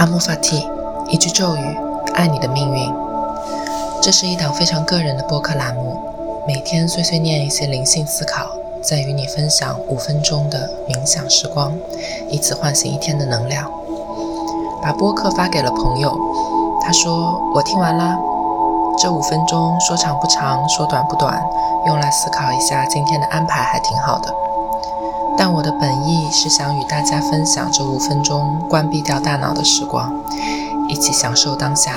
阿姆法蒂，一句咒语，爱你的命运。这是一档非常个人的播客栏目，每天碎碎念一些灵性思考，再与你分享五分钟的冥想时光，以此唤醒一天的能量。把播客发给了朋友，他说：“我听完啦，这五分钟说长不长，说短不短，用来思考一下今天的安排还挺好的。”但我的本意是想与大家分享这五分钟关闭掉大脑的时光，一起享受当下。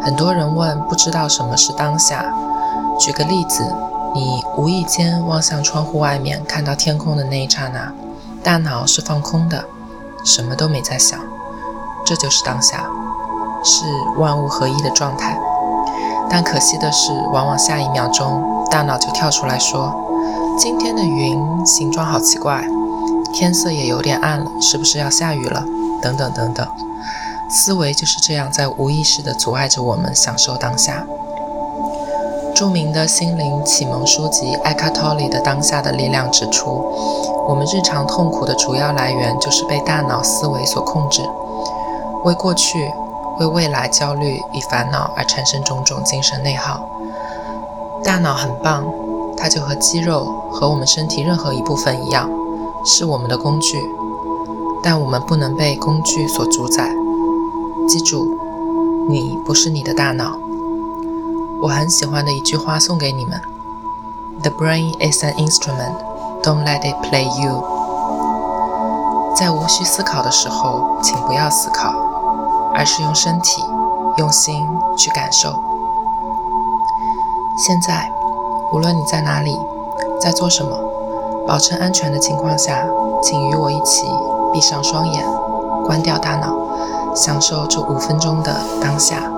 很多人问，不知道什么是当下。举个例子，你无意间望向窗户外面，看到天空的那一刹那，大脑是放空的，什么都没在想，这就是当下，是万物合一的状态。但可惜的是，往往下一秒钟，大脑就跳出来说。今天的云形状好奇怪，天色也有点暗了，是不是要下雨了？等等等等，思维就是这样在无意识地阻碍着我们享受当下。著名的心灵启蒙书籍《艾卡托里的当下的力量》指出，我们日常痛苦的主要来源就是被大脑思维所控制，为过去、为未来焦虑与烦恼而产生种种精神内耗。大脑很棒。它就和肌肉和我们身体任何一部分一样，是我们的工具，但我们不能被工具所主宰。记住，你不是你的大脑。我很喜欢的一句话送给你们：The brain is an instrument. Don't let it play you. 在无需思考的时候，请不要思考，而是用身体、用心去感受。现在。无论你在哪里，在做什么，保证安全的情况下，请与我一起闭上双眼，关掉大脑，享受这五分钟的当下。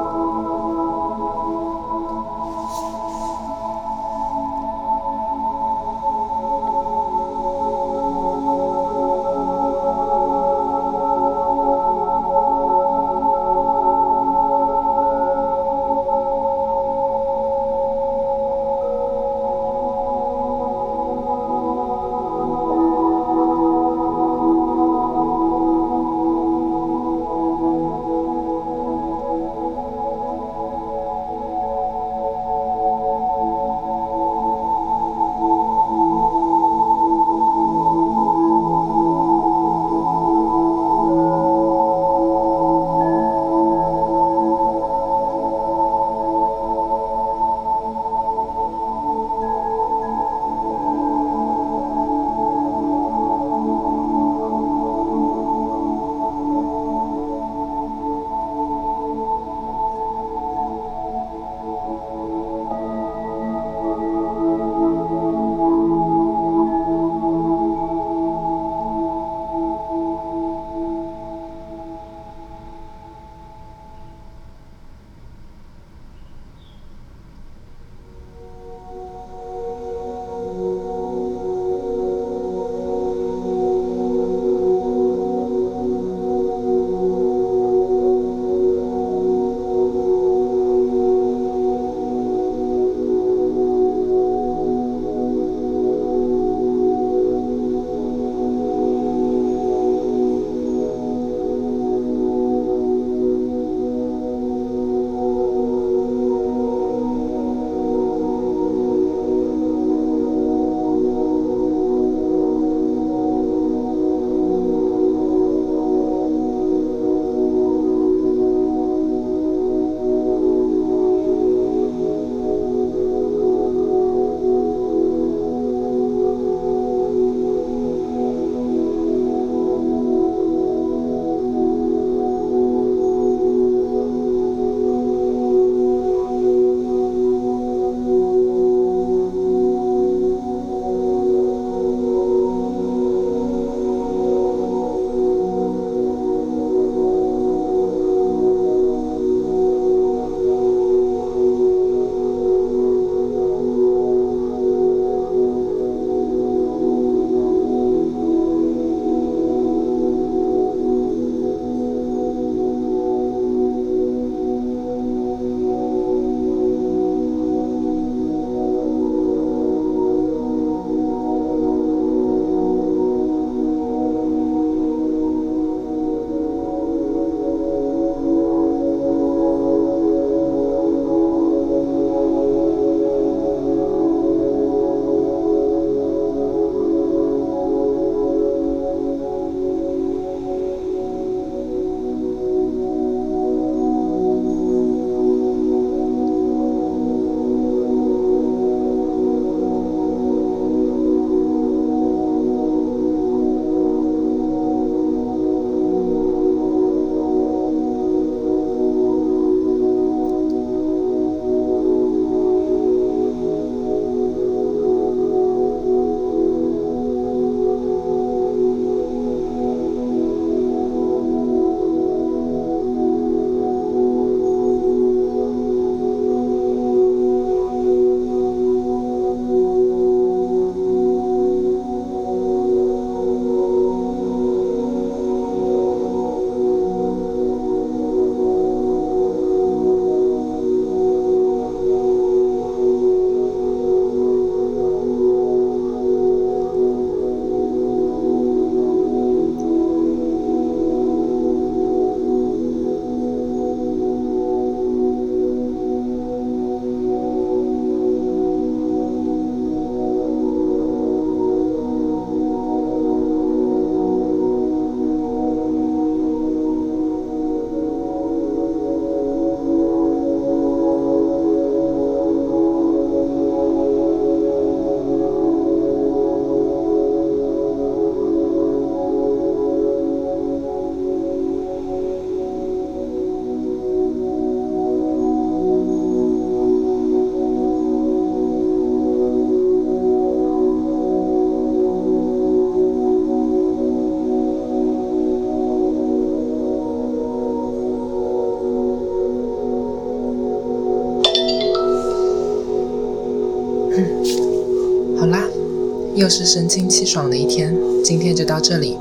又是神清气爽的一天，今天就到这里，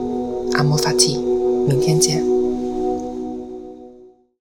阿莫法提，明天见。